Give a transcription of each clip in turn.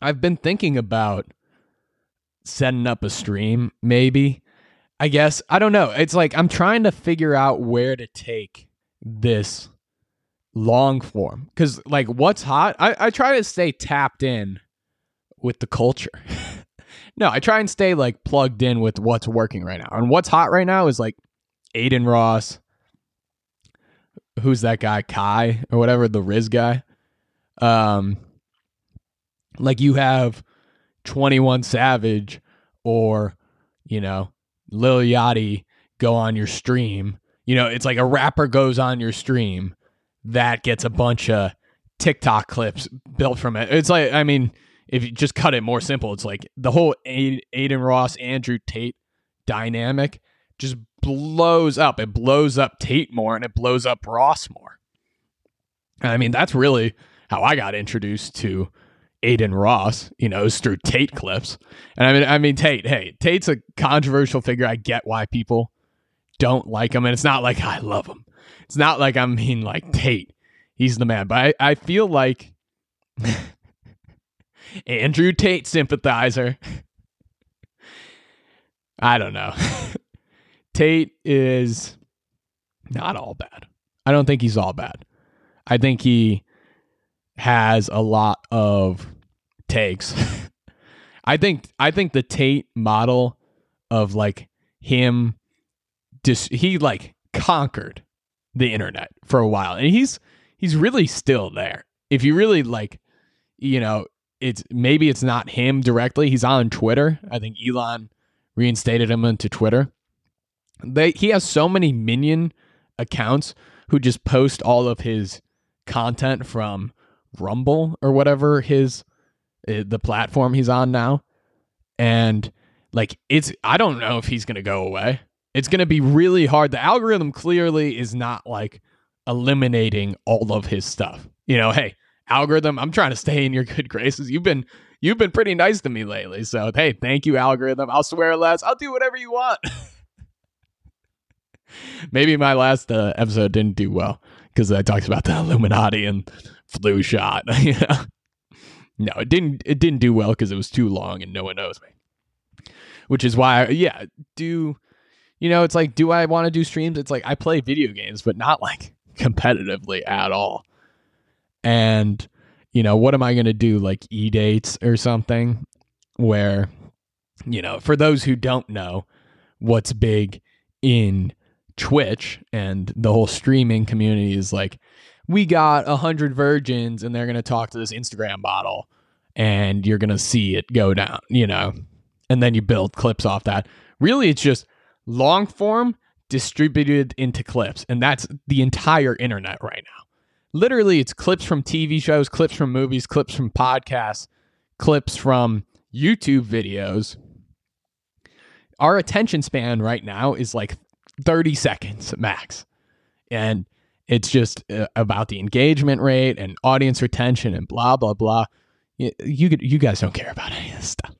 I've been thinking about setting up a stream, maybe. I guess. I don't know. It's like I'm trying to figure out where to take this long form. Cause like what's hot, I, I try to stay tapped in with the culture. no, I try and stay like plugged in with what's working right now. And what's hot right now is like Adin Ross. Who's that guy? Kai or whatever, the Riz guy. Um like you have 21 Savage or, you know, Lil Yachty go on your stream. You know, it's like a rapper goes on your stream that gets a bunch of TikTok clips built from it. It's like, I mean, if you just cut it more simple, it's like the whole Adin Ross, Andrew Tate dynamic just blows up. It blows up Tate more and it blows up Ross more. I mean, that's really how I got introduced to Adin Ross, you know, is through Tate clips. And I mean, I mean Tate. Hey, Tate's a controversial figure. I get why people don't like him, and it's not like I love him. It's not like I mean like Tate. He's the man, but I, I feel like Andrew Tate sympathizer. I don't know. Tate is not all bad. I don't think he's all bad. I think he has a lot of takes. I think I think the Tate model of like him just he like conquered the internet for a while and he's he's really still there. If you really like you know, it's maybe it's not him directly. He's on Twitter. I think Elon reinstated him into Twitter. They he has so many minion accounts who just post all of his content from Rumble or whatever his the platform he's on now. And like it's I don't know if he's going to go away. It's going to be really hard. The algorithm clearly is not like eliminating all of his stuff. You know, hey, algorithm, I'm trying to stay in your good graces. You've been you've been pretty nice to me lately. So, hey, thank you algorithm. I'll swear less. I'll do whatever you want. Maybe my last uh, episode didn't do well because I talked about the Illuminati and flu shot. you know? No, it didn't. It didn't do well because it was too long and no one knows me. Which is why, yeah, do you know? It's like, do I want to do streams? It's like I play video games, but not like competitively at all. And you know, what am I going to do? Like e dates or something? Where, you know, for those who don't know, what's big in Twitch and the whole streaming community is like we got a hundred virgins and they're gonna talk to this Instagram model and you're gonna see it go down, you know. And then you build clips off that. Really it's just long form distributed into clips. And that's the entire internet right now. Literally it's clips from TV shows, clips from movies, clips from podcasts, clips from YouTube videos. Our attention span right now is like 30 seconds max. And it's just uh, about the engagement rate and audience retention and blah blah blah. You you, you guys don't care about any of this stuff.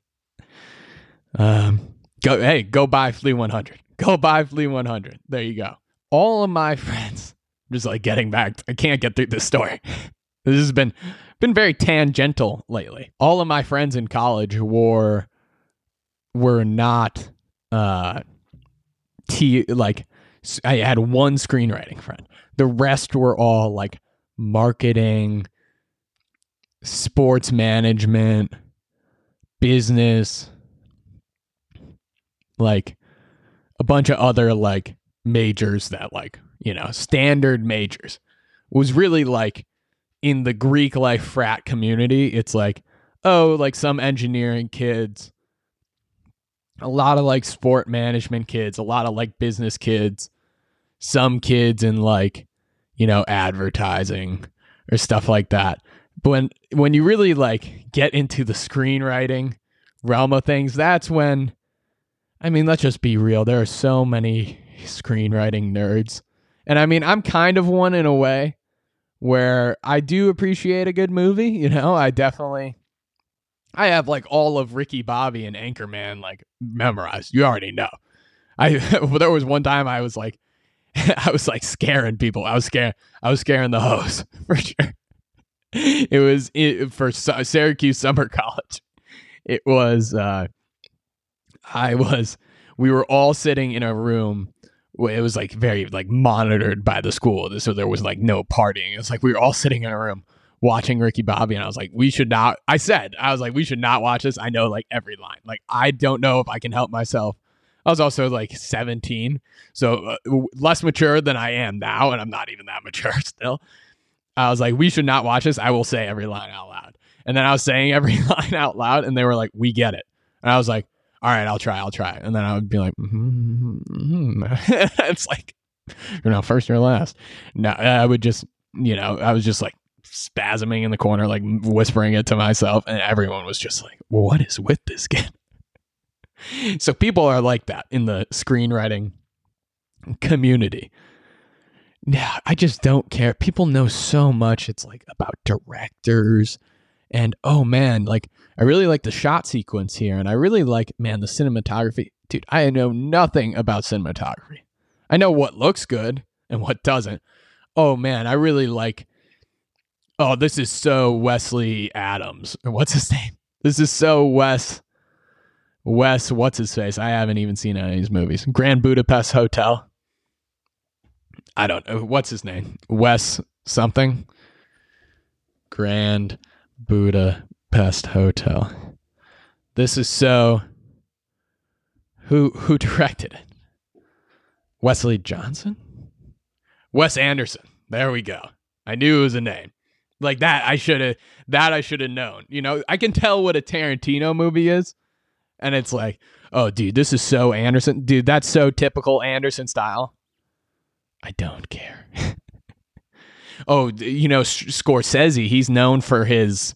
Um, go hey, go buy Flea 100. Go buy Flea 100. There you go. All of my friends, just like getting back. I can't get through this story. this has been been very tangential lately. All of my friends in college were were not uh t like I had one screenwriting friend the rest were all like marketing, sports management, business, like a bunch of other like majors that like, you know, standard majors. was really like in the Greek life frat community, it's like, oh, like some engineering kids, a lot of like sport management kids, a lot of like business kids, some kids in like you know, advertising or stuff like that. But when when you really like get into the screenwriting realm of things, that's when I mean, let's just be real. There are so many screenwriting nerds. And I mean, I'm kind of one in a way where I do appreciate a good movie, you know? I definitely I have like all of Ricky Bobby and Anchorman like memorized. You already know. I there was one time I was like I was like scaring people. I was scaring I was scaring the host for sure. it was it, for Syracuse Summer College. It was uh I was we were all sitting in a room it was like very like monitored by the school so there was like no partying it's like we were all sitting in a room watching ricky bobby and i was like we should not i said i was like we should not watch this i know like every line like i don't know if i can help myself i was also like 17 so uh, less mature than i am now and i'm not even that mature still i was like we should not watch this i will say every line out loud and then i was saying every line out loud and they were like we get it and i was like all right, I'll try, I'll try. And then I would be like, mm-hmm, mm-hmm. it's like, you're not first or last. No, I would just, you know, I was just like spasming in the corner, like whispering it to myself. And everyone was just like, what is with this kid? so people are like that in the screenwriting community. Yeah, I just don't care. People know so much. It's like about directors and oh man, like I really like the shot sequence here, and I really like man the cinematography. Dude, I know nothing about cinematography. I know what looks good and what doesn't. Oh man, I really like. Oh, this is so Wesley Adams. What's his name? This is so Wes. Wes, what's his face? I haven't even seen any of these movies. Grand Budapest Hotel. I don't know. What's his name? Wes something. Grand Budapest Hotel. This is so. Who who directed it? Wesley Johnson? Wes Anderson. There we go. I knew it was a name. Like that I should have that I should have known. You know, I can tell what a Tarantino movie is. And it's like, oh dude, this is so Anderson. Dude, that's so typical Anderson style. I don't care. oh, you know, Scorsese, he's known for his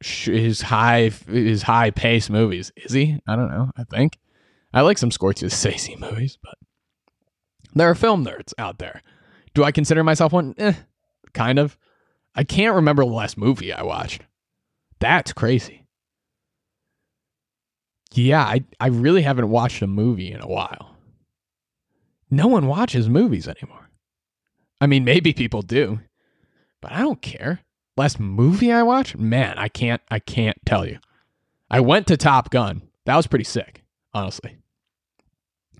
his high his high pace movies. Is he? I don't know. I think I like some Scorsese movies, but there are film nerds out there. Do I consider myself one? Eh, kind of. I can't remember the last movie I watched. That's crazy. Yeah, I, I really haven't watched a movie in a while. No one watches movies anymore. I mean, maybe people do, but I don't care. Last movie I watched, man, I can't I can't tell you. I went to Top Gun. That was pretty sick, honestly.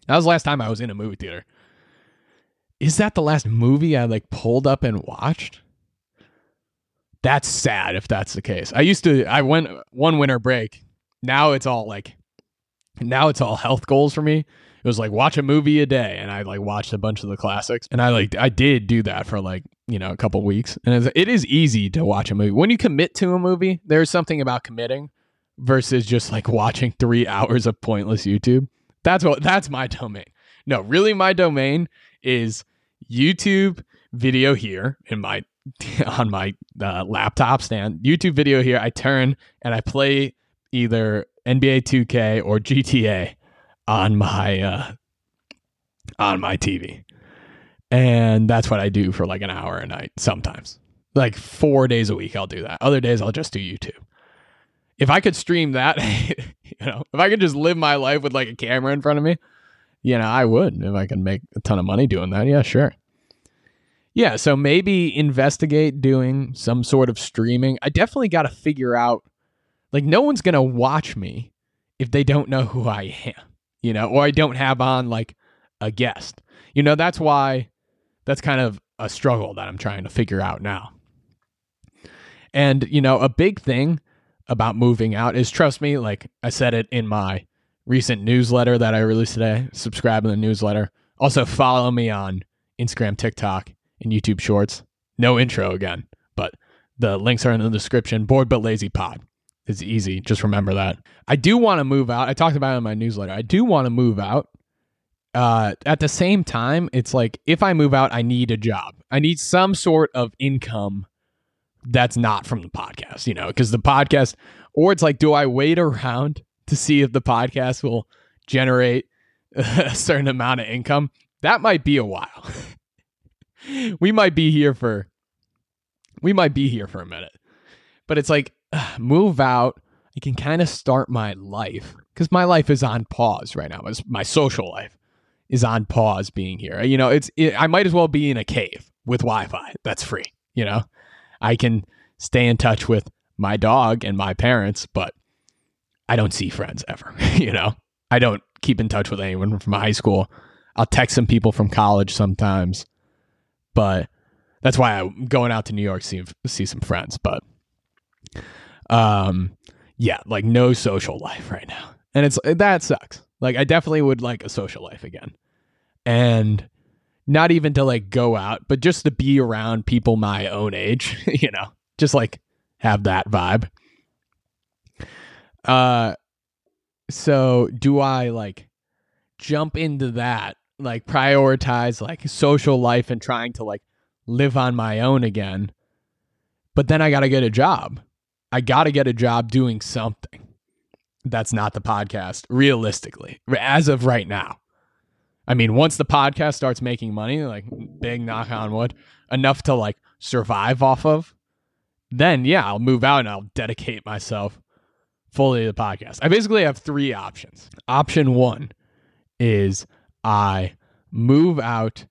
That was the last time I was in a movie theater. Is that the last movie I like pulled up and watched? That's sad if that's the case. I used to I went one winter break. Now it's all like now it's all health goals for me. It was like watch a movie a day. And i like watched a bunch of the classics. And i like i did do that for like you know a couple weeks. And it is easy to watch a movie. When you commit to a movie there's something about committing versus just like watching three hours of pointless youtube. That's what that's my domain. No really my domain is youtube video here in my on my uh, laptop stand. Youtube video here. I turn and i play either nba 2k or gta on my uh, on my TV. And that's what I do for like an hour a night sometimes. Like 4 days a week I'll do that. Other days I'll just do YouTube. If I could stream that, you know, if I could just live my life with like a camera in front of me, you know, I would. If I could make a ton of money doing that, yeah, sure. Yeah, so maybe investigate doing some sort of streaming. I definitely got to figure out like no one's going to watch me if they don't know who I am you know, or I don't have on like a guest. You know, that's why that's kind of a struggle that I'm trying to figure out now. And, you know, a big thing about moving out is trust me, like I said it in my recent newsletter that I released today. Subscribe to the newsletter. Also follow me on Instagram, TikTok, and YouTube Shorts. No intro again, but the links are in the description. Bored but lazy pod is easy. Just remember that. I do want to move out. I talked about it in my newsletter. I do want to move out. Uh, at the same time, it's like if I move out, I need a job. I need some sort of income that's not from the podcast, you know, because the podcast, or it's like, do I wait around to see if the podcast will generate a certain amount of income? That might be a while. we might be here for, we might be here for a minute. But it's like, move out. I can kind of start my life because my life is on pause right now. My social life is on pause being here. You know, it's it, I might as well be in a cave with Wi-Fi that's free. You know, I can stay in touch with my dog and my parents, but I don't see friends ever, you know? I don't keep in touch with anyone from high school. I'll text some people from college sometimes, but that's why I'm going out to New York see see some friends. But um, yeah, like no social life right now, and it's that sucks. Like I definitely would like a social life again, and not even to like go out, but just to be around people my own age. You know, just like have that vibe. Uh, so do I like jump into that, like prioritize like social life and trying to like live on my own again? But then I got to get a job. I got to get a job doing something. That's not the podcast, realistically, as of right now. I mean, once the podcast starts making money, like big knock on wood, enough to like survive off of, then yeah, I'll move out and I'll dedicate myself fully to the podcast. I basically have three options. Option one is I move out,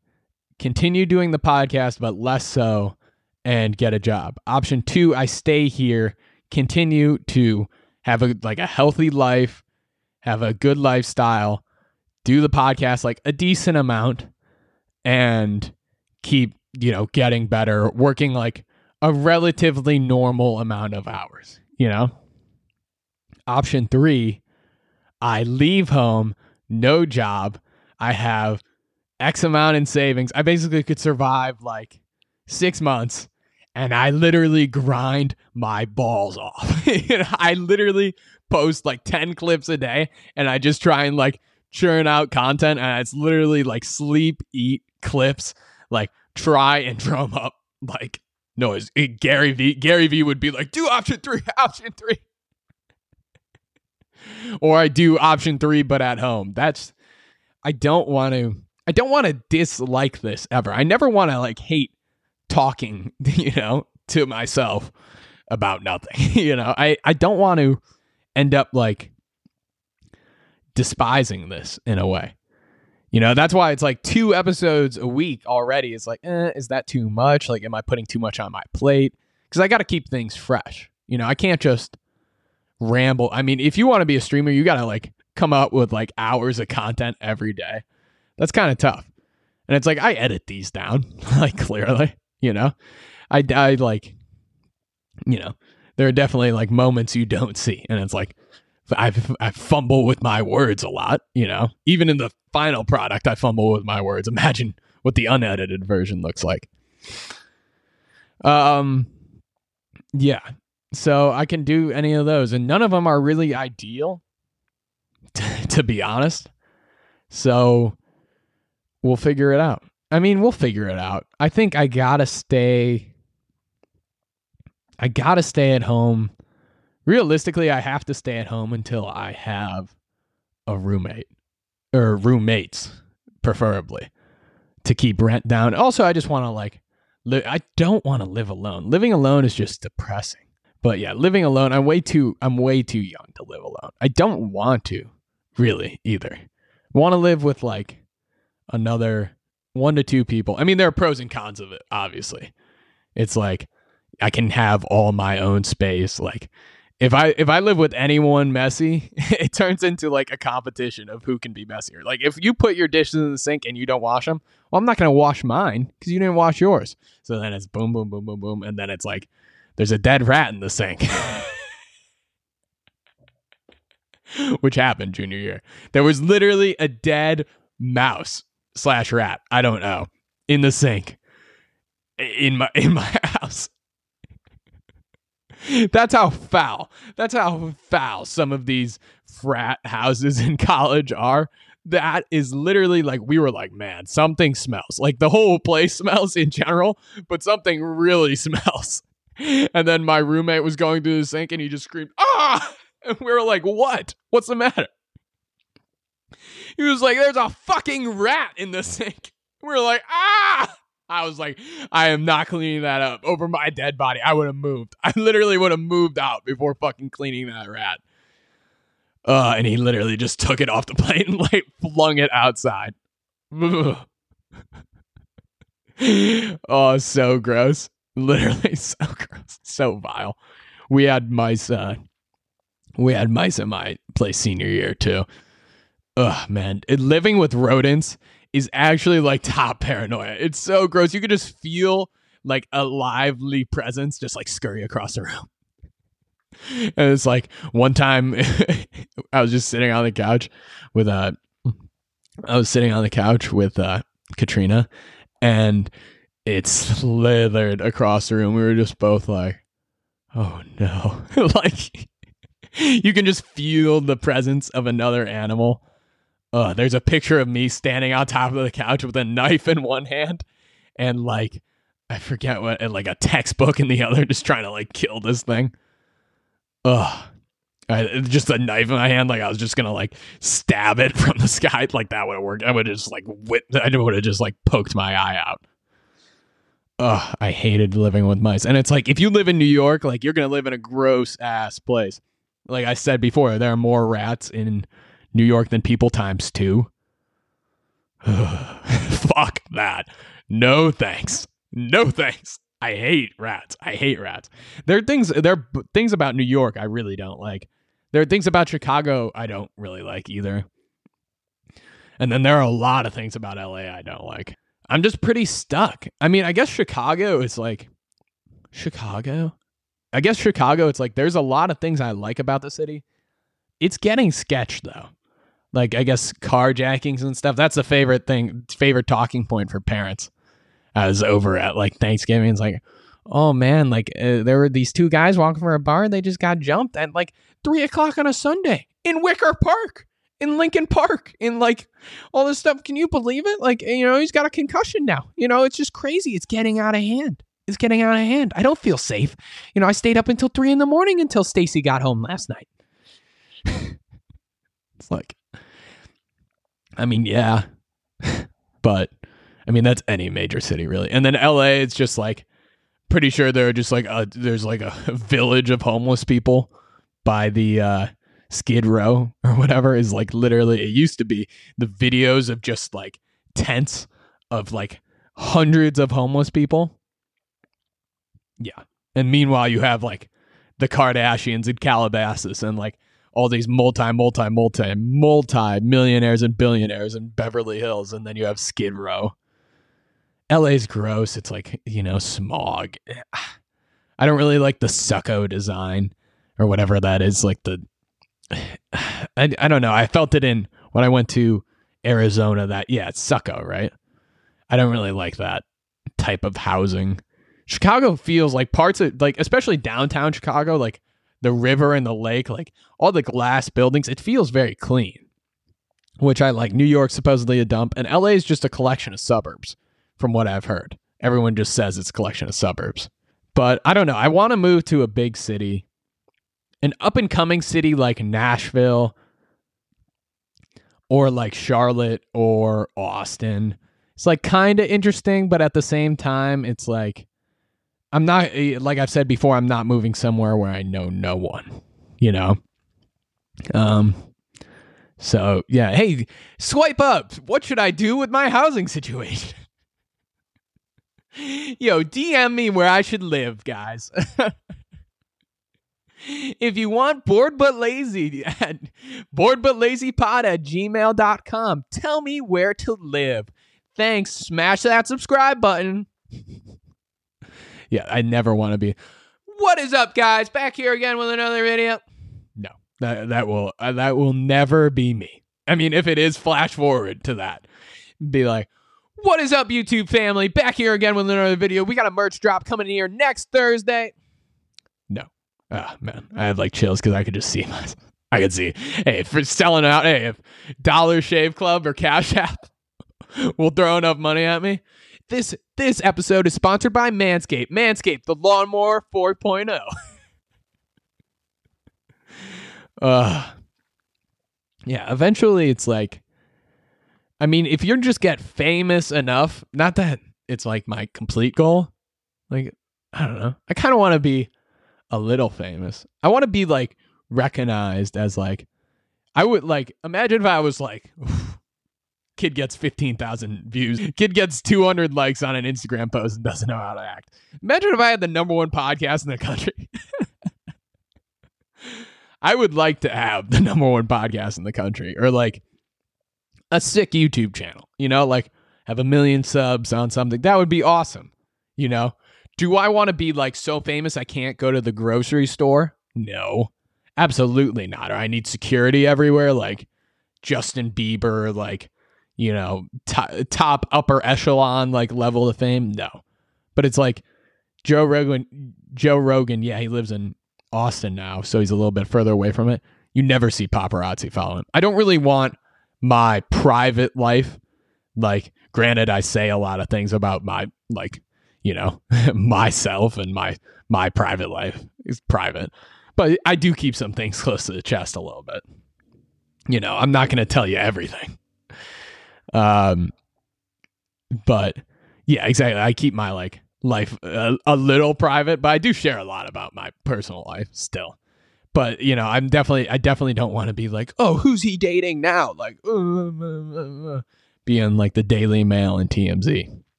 continue doing the podcast, but less so, and get a job. Option two, I stay here, continue to have a like a healthy life, have a good lifestyle, do the podcast like a decent amount, and keep, you know, getting better, working like a relatively normal amount of hours, you know? Option three, I leave home, no job. I have X amount in savings. I basically could survive like six months and I literally grind my balls off. I literally post like 10 clips a day and I just try and like churn out content and it's literally like sleep, eat clips, like try and drum up like noise. Eh, Gary V Gary V would be like, do option three, option three or I do option three, but at home. That's I don't want to. I don't want to dislike this ever. I never want to like hate talking, you know, to myself about nothing. you know, I I don't want to end up like despising this in a way. You know, that's why it's like two episodes a week already. It's like, eh, is that too much? Like, am I putting too much on my plate? Because I got to keep things fresh. You know, I can't just ramble. I mean, if you want to be a streamer, you got to like come up with like hours of content every day. That's kind of tough. And it's like I edit these down, like clearly, you know. I I like you know, there are definitely like moments you don't see and it's like I I fumble with my words a lot, you know. Even in the final product I fumble with my words. Imagine what the unedited version looks like. Um yeah, so I can do any of those, and none of them are really ideal, to be honest. So we'll figure it out. I mean, we'll figure it out. I think I gotta stay. I gotta stay at home. Realistically, I have to stay at home until I have a roommate or roommates, preferably, to keep rent down. Also, I just want to like, li- I don't want to live alone. Living alone is just depressing. But yeah, living alone, I'm way too I'm way too young to live alone. I don't want to really either. Want to live with like another one to two people. I mean, there are pros and cons of it, obviously. It's like I can have all my own space. Like if I if I live with anyone messy, it turns into like a competition of who can be messier. Like if you put your dishes in the sink and you don't wash them, well, I'm not going to wash mine because you didn't wash yours. So then it's boom, boom, boom, boom, boom, and then it's like there's a dead rat in the sink. Which happened junior year. There was literally a dead mouse slash rat. I don't know in the sink in my in my house. That's how foul. That's how foul some of these frat houses in college are. That is literally like we were like, man, something smells. Like the whole place smells in general, but something really smells. And then my roommate was going through the sink and he just screamed, ah! And we were like, what? What's the matter? He was like, there's a fucking rat in the sink. We're like, ah! I was like, I am not cleaning that up over my dead body. I would have moved. I literally would have moved out before fucking cleaning that rat. Uh, and he literally just took it off the plate and like flung it outside. oh, so gross. Literally so gross, so vile. We had mice. Uh, we had mice in my place senior year too. Ugh, man, it, living with rodents is actually like top paranoia. It's so gross. You can just feel like a lively presence just like scurry across the room. And it's like one time I was just sitting on the couch with uh I was sitting on the couch with uh Katrina and it slithered across the room. We were just both like, oh no. like you can just feel the presence of another animal uh, there's a picture of me standing on top of the couch with a knife in one hand and like I forget what and like a textbook in the other, just trying to like kill this thing. Ugh. I, just a knife in my hand, like I was just gonna like stab it from the sky, like that would have worked. I would have just like whip, I would have just like poked my eye out. Ugh, I hated living with mice, and it's like if you live in New York, like you're gonna live in a gross ass place. Like I said before, there are more rats in New York than people times two. Fuck that. No thanks. No thanks. I hate rats. I hate rats. There are things there are things about New York I really don't like. There are things about Chicago I don't really like either. And then there are a lot of things about LA I don't like. I'm just pretty stuck. I mean, I guess Chicago is like Chicago. I guess Chicago it's like there's a lot of things I like about the city. It's getting sketched though like I guess carjackings and stuff. That's a favorite thing, favorite talking point for parents. I was over at like Thanksgiving. It's like, oh man, like uh, there were these two guys walking for a bar. And they just got jumped at like three o'clock on a Sunday in Wicker Park, in Lincoln Park, in like all this stuff. Can you believe it? Like you know, he's got a concussion now. You know, it's just crazy. It's getting out of hand. It's getting out of hand. I don't feel safe. You know, I stayed up until three in the morning until Stacy got home last night. it's like I mean, yeah. but I mean, that's any major city really. And then LA, it's just like pretty sure there are just like a, there's like a village of homeless people by the uh Skid Row or whatever is like literally it used to be the videos of just like tents of like hundreds of homeless people. Yeah. And meanwhile you have like the Kardashians in Calabasas and like all these multi, multi, multi, multi millionaires and billionaires in Beverly Hills, and then you have Skid Row. LA's gross. It's like, you know, smog. I don't really like the stucco design or whatever that is. Like the, I, I don't know. I felt it in when I went to Arizona that, yeah, it's stucco, right? I don't really like that type of housing. Chicago feels like parts of, like, especially downtown Chicago, like, the river and the lake, like all the glass buildings, it feels very clean, which I like. New York's supposedly a dump, and LA is just a collection of suburbs, from what I've heard. Everyone just says it's a collection of suburbs. But I don't know. I want to move to a big city, an up and coming city like Nashville or like Charlotte or Austin. It's like kind of interesting, but at the same time, it's like I'm not eh, like I've said before. I'm not moving somewhere where I know no one. You know. Um. So yeah. Hey, swipe up. What should I do with my housing situation? Yo, DM me where I should live, guys. if you want bored but lazy at boredbutlazypod at gmail.com tell me where to live thanks smash that subscribe button yeah, I never want to be. What is up, guys? Back here again with another video. No, that that will uh, that will never be me. I mean, if it is, flash forward to that. Be like, what is up, YouTube family? Back here again with another video. We got a merch drop coming here next Thursday. No, ah man, I have like chills because I could just see. I could see. Hey, for selling out. Hey, if Dollar Shave Club or Cash App will throw enough money at me, this this episode is sponsored by Manscaped. Manscaped, the lawnmower 4.0. uh Yeah, eventually it's like I mean, if you just get famous enough, not that it's like my complete goal. Like, I don't know. I kind of want to be a little famous. I want to be like recognized as like I would like imagine if I was like Kid gets 15,000 views. Kid gets 200 likes on an Instagram post and doesn't know how to act. Imagine if I had the number one podcast in the country. I would like to have the number one podcast in the country or like a sick YouTube channel, you know, like have a million subs on something. That would be awesome, you know? Do I want to be like so famous I can't go to the grocery store? No, absolutely not. Or I need security everywhere, like Justin Bieber, like you know, t- top upper echelon like level of fame. No, but it's like Joe Rogan. Joe Rogan, yeah, he lives in Austin now, so he's a little bit further away from it. You never see paparazzi follow him. I don't really want my private life. Like, granted, I say a lot of things about my like, you know, myself and my my private life is private, but I do keep some things close to the chest a little bit. You know, I'm not going to tell you everything. Um, but yeah, exactly. I keep my like life a, a, little private, but I do share a lot about my personal life still. But you know, I'm definitely, I definitely don't want to be like, oh, who's he dating now? Like, uh, uh, uh, being like the Daily Mail and TMZ.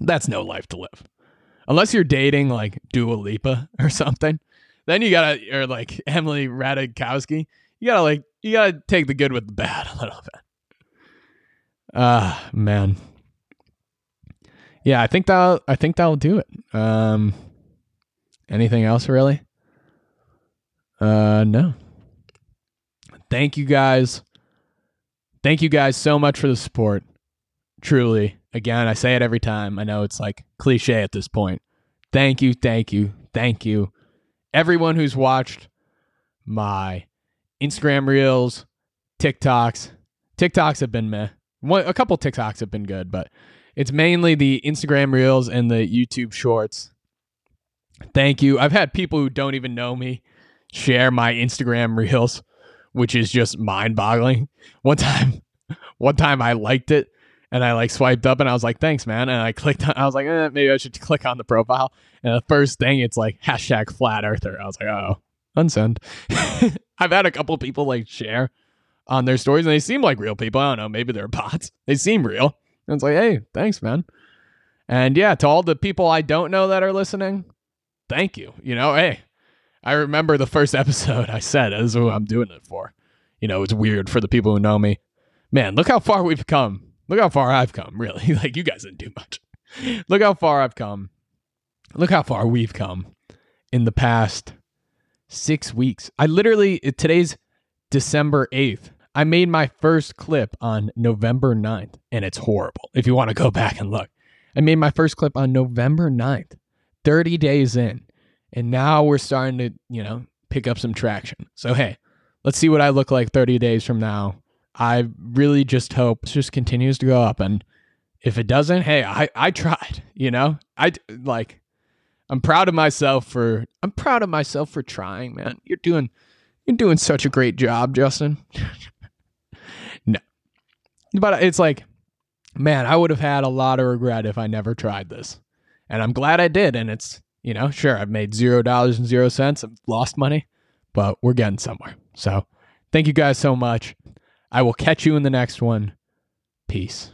That's no life to live, unless you're dating like Dua Lipa or something. Then you gotta, or like Emily Ratajkowski. You gotta like, you gotta take the good with the bad a little bit. Ah, uh, man. Yeah, I think that I think that'll do it. Um anything else really? Uh no. Thank you guys. Thank you guys so much for the support. Truly. Again, I say it every time. I know it's like cliche at this point. Thank you, thank you, thank you. Everyone who's watched my Instagram reels, TikToks. TikToks have been meh. One, a couple TikToks have been good, but it's mainly the Instagram Reels and the YouTube Shorts. Thank you. I've had people who don't even know me share my Instagram Reels, which is just mind-boggling. One time, one time I liked it and I like swiped up and I was like, "Thanks, man." And I clicked on. I was like, eh, "Maybe I should click on the profile." And the first thing, it's like hashtag Flat Earther. I was like, "Oh, unsend." I've had a couple people like share on their stories and they seem like real people. I don't know, maybe they're bots. They seem real. And it's like, hey, thanks, man. And yeah, to all the people I don't know that are listening, thank you. You know, hey, I remember the first episode I said, this is who I'm doing it for. You know, it's weird for the people who know me. Man, look how far we've come. Look how far I've come, really. like, you guys didn't do much. look how far I've come. Look how far we've come in the past six weeks. I literally, today's December 8th. I made my first clip on November 9th, and it's horrible. If you want to go back and look, I made my first clip on November 9th, 30 days in. And now we're starting to, you know, pick up some traction. So, hey, let's see what I look like 30 days from now. I really just hope it just continues to go up. And if it doesn't, hey, I, I tried, you know, I like, I'm proud of myself for, I'm proud of myself for trying, man. You're doing, you're doing such a great job, Justin. But it's like, man, I would have had a lot of regret if I never tried this. And I'm glad I did. And it's, you know, sure, I've made zero dollars and zero cents. I've lost money, but we're getting somewhere. So thank you guys so much. I will catch you in the next one. Peace.